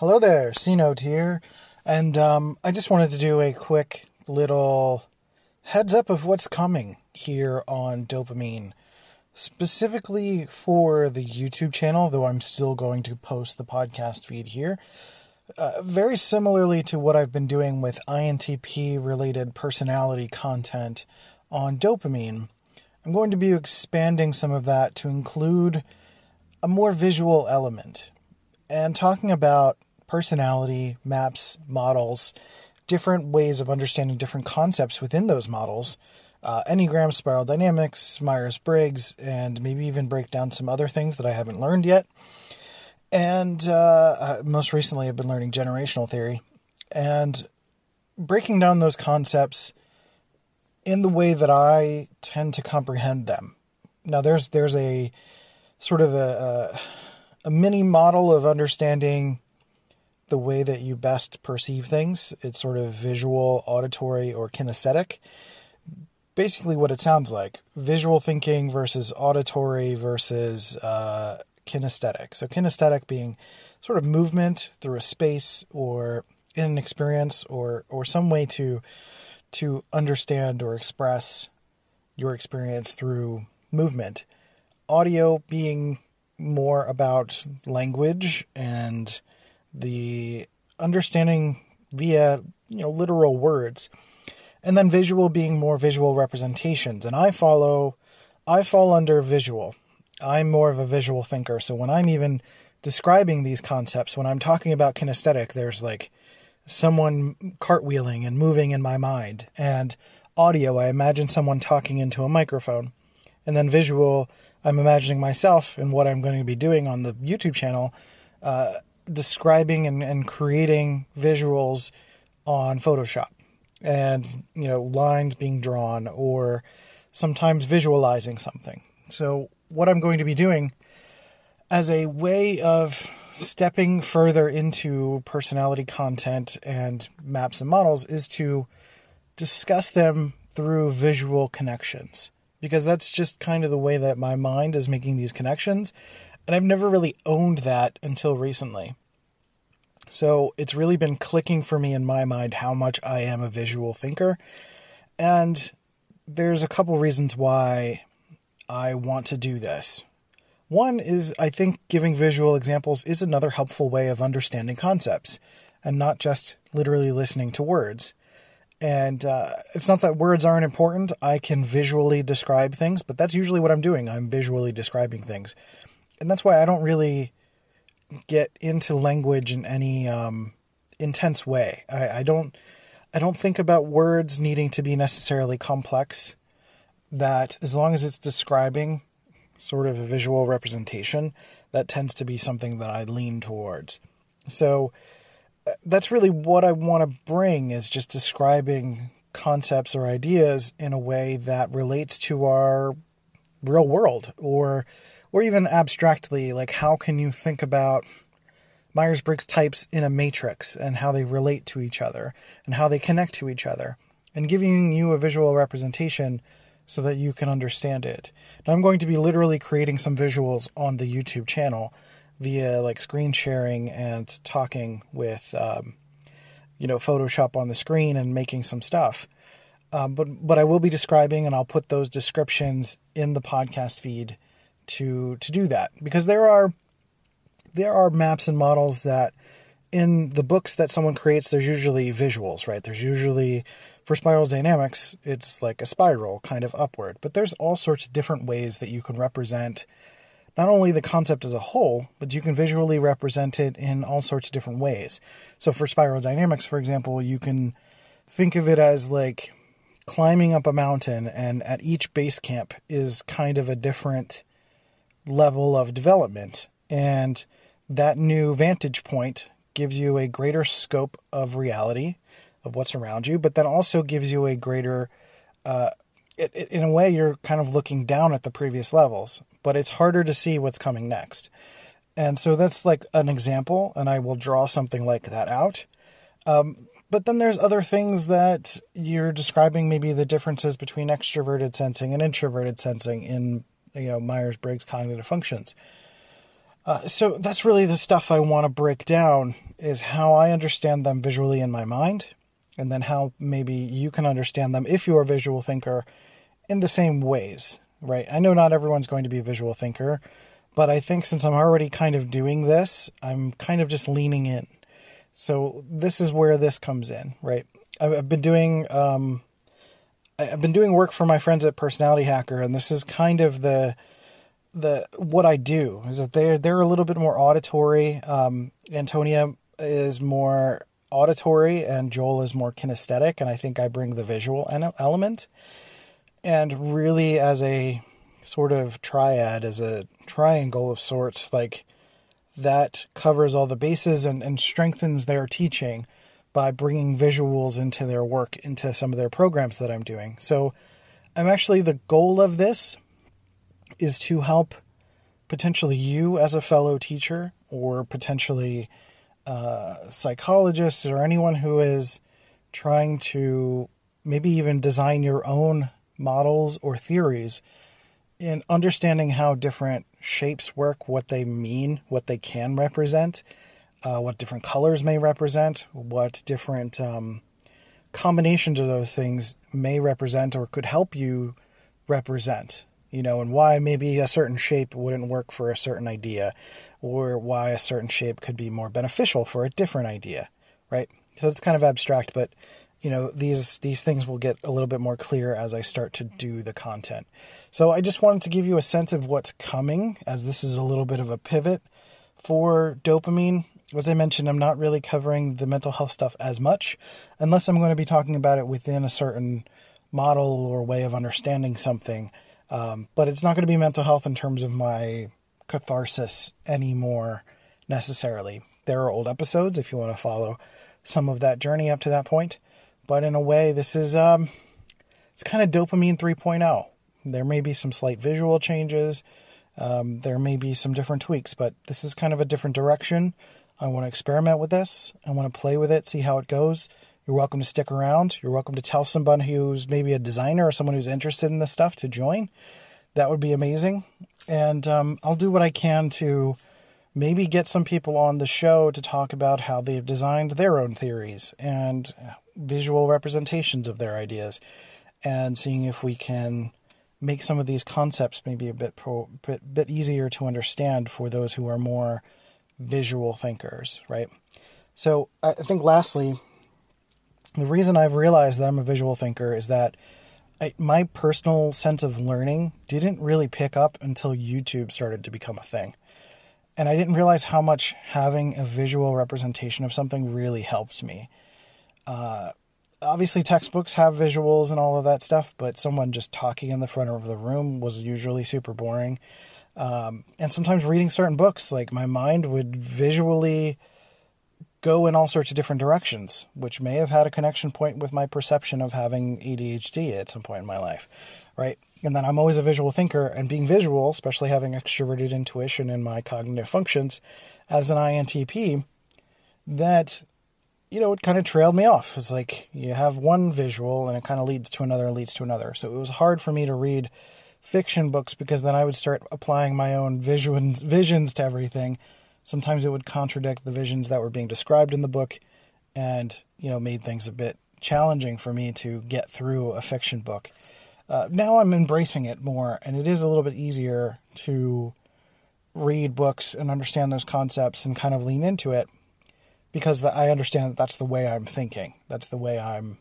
Hello there, C Note here, and um, I just wanted to do a quick little heads up of what's coming here on Dopamine, specifically for the YouTube channel, though I'm still going to post the podcast feed here. Uh, very similarly to what I've been doing with INTP related personality content on Dopamine, I'm going to be expanding some of that to include a more visual element and talking about personality, maps, models, different ways of understanding different concepts within those models. Uh, Enneagram, spiral dynamics, Myers Briggs, and maybe even break down some other things that I haven't learned yet. And uh, uh, most recently, I've been learning generational theory and breaking down those concepts in the way that I tend to comprehend them. Now, there's there's a sort of a, a, a mini model of understanding the way that you best perceive things. It's sort of visual, auditory, or kinesthetic. Basically, what it sounds like visual thinking versus auditory versus uh, kinesthetic. So, kinesthetic being sort of movement through a space or in an experience or, or some way to, to understand or express your experience through movement. Audio being more about language and the understanding via you know literal words and then visual being more visual representations. And i follow i fall under visual. I'm more of a visual thinker. So when i'm even describing these concepts when i'm talking about kinesthetic there's like someone cartwheeling and moving in my mind and audio. I imagine someone talking into a microphone and then visual i'm imagining myself and what i'm going to be doing on the youtube channel uh, describing and, and creating visuals on Photoshop and you know lines being drawn or sometimes visualizing something. So what I'm going to be doing as a way of stepping further into personality content and maps and models is to discuss them through visual connections because that's just kind of the way that my mind is making these connections and I've never really owned that until recently. So it's really been clicking for me in my mind how much I am a visual thinker. And there's a couple reasons why I want to do this. One is I think giving visual examples is another helpful way of understanding concepts and not just literally listening to words. And uh, it's not that words aren't important. I can visually describe things, but that's usually what I'm doing. I'm visually describing things and that's why I don't really get into language in any um, intense way. I, I don't I don't think about words needing to be necessarily complex. That as long as it's describing sort of a visual representation, that tends to be something that I lean towards. So uh, that's really what I want to bring is just describing concepts or ideas in a way that relates to our real world or or even abstractly, like how can you think about Myers Briggs types in a matrix and how they relate to each other and how they connect to each other, and giving you a visual representation so that you can understand it. Now, I'm going to be literally creating some visuals on the YouTube channel via like screen sharing and talking with, um, you know, Photoshop on the screen and making some stuff. Um, but but I will be describing, and I'll put those descriptions in the podcast feed to to do that. Because there are there are maps and models that in the books that someone creates there's usually visuals right? There's usually for spiral dynamics it's like a spiral kind of upward. But there's all sorts of different ways that you can represent not only the concept as a whole but you can visually represent it in all sorts of different ways. So for spiral dynamics for example you can think of it as like climbing up a mountain and at each base camp is kind of a different level of development. And that new vantage point gives you a greater scope of reality of what's around you, but then also gives you a greater, uh, it, it, in a way, you're kind of looking down at the previous levels, but it's harder to see what's coming next. And so that's like an example, and I will draw something like that out. Um, but then there's other things that you're describing, maybe the differences between extroverted sensing and introverted sensing in you know Myers Briggs cognitive functions. Uh, so that's really the stuff I want to break down is how I understand them visually in my mind, and then how maybe you can understand them if you're a visual thinker in the same ways, right? I know not everyone's going to be a visual thinker, but I think since I'm already kind of doing this, I'm kind of just leaning in. So this is where this comes in, right? I've been doing um, I've been doing work for my friends at Personality Hacker, and this is kind of the the what I do is that they're they're a little bit more auditory. Um, Antonia is more auditory, and Joel is more kinesthetic, and I think I bring the visual element. And really, as a sort of triad, as a triangle of sorts, like that covers all the bases and, and strengthens their teaching by bringing visuals into their work, into some of their programs that I'm doing. So, I'm actually the goal of this is to help potentially you as a fellow teacher or potentially uh, psychologists or anyone who is trying to maybe even design your own models or theories in understanding how different shapes work, what they mean, what they can represent, uh, what different colors may represent, what different um, combinations of those things may represent or could help you represent, you know, and why maybe a certain shape wouldn't work for a certain idea, or why a certain shape could be more beneficial for a different idea, right? So it's kind of abstract, but you know these these things will get a little bit more clear as I start to do the content. So I just wanted to give you a sense of what's coming, as this is a little bit of a pivot for dopamine as I mentioned, I'm not really covering the mental health stuff as much unless I'm going to be talking about it within a certain model or way of understanding something. Um, but it's not going to be mental health in terms of my catharsis anymore necessarily. There are old episodes if you want to follow some of that journey up to that point. But in a way, this is um, it's kind of dopamine 3.0. There may be some slight visual changes. Um, there may be some different tweaks, but this is kind of a different direction. I want to experiment with this. I want to play with it, see how it goes. You're welcome to stick around. You're welcome to tell someone who's maybe a designer or someone who's interested in this stuff to join. That would be amazing. And um, I'll do what I can to maybe get some people on the show to talk about how they've designed their own theories and visual representations of their ideas and seeing if we can make some of these concepts maybe a bit pro, bit, bit easier to understand for those who are more visual thinkers, right? So I think lastly, the reason I've realized that I'm a visual thinker is that I, my personal sense of learning didn't really pick up until YouTube started to become a thing. And I didn't realize how much having a visual representation of something really helped me. Uh, obviously, textbooks have visuals and all of that stuff, but someone just talking in the front of the room was usually super boring. Um, and sometimes reading certain books, like my mind would visually go in all sorts of different directions, which may have had a connection point with my perception of having ADHD at some point in my life, right? And then I'm always a visual thinker, and being visual, especially having extroverted intuition in my cognitive functions as an INTP, that you know, it kind of trailed me off. It's like you have one visual and it kind of leads to another, leads to another. So it was hard for me to read fiction books because then I would start applying my own visions visions to everything. Sometimes it would contradict the visions that were being described in the book, and you know made things a bit challenging for me to get through a fiction book. Uh, now I'm embracing it more, and it is a little bit easier to read books and understand those concepts and kind of lean into it because the, I understand that that's the way I'm thinking. That's the way I'm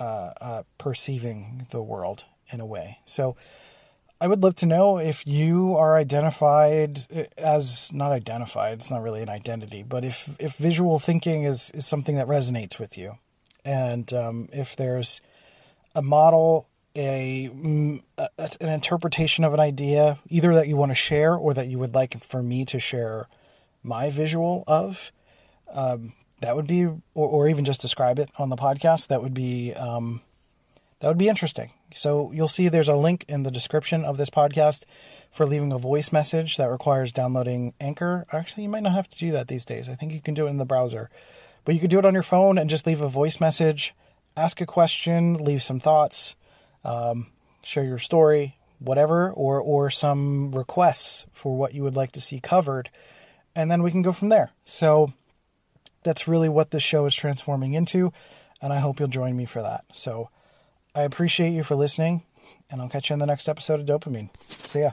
uh, uh, perceiving the world in a way. So I would love to know if you are identified as not identified. It's not really an identity, but if if visual thinking is is something that resonates with you, and um, if there's a model, a, a, an interpretation of an idea, either that you want to share or that you would like for me to share my visual of, um, that would be, or, or, even just describe it on the podcast. That would be um, that would be interesting. So you'll see there's a link in the description of this podcast for leaving a voice message that requires downloading Anchor. Actually, you might not have to do that these days. I think you can do it in the browser. But you could do it on your phone and just leave a voice message, ask a question, leave some thoughts, um, share your story, whatever, or or some requests for what you would like to see covered, and then we can go from there. So that's really what this show is transforming into, and I hope you'll join me for that. So I appreciate you for listening, and I'll catch you in the next episode of Dopamine. See ya.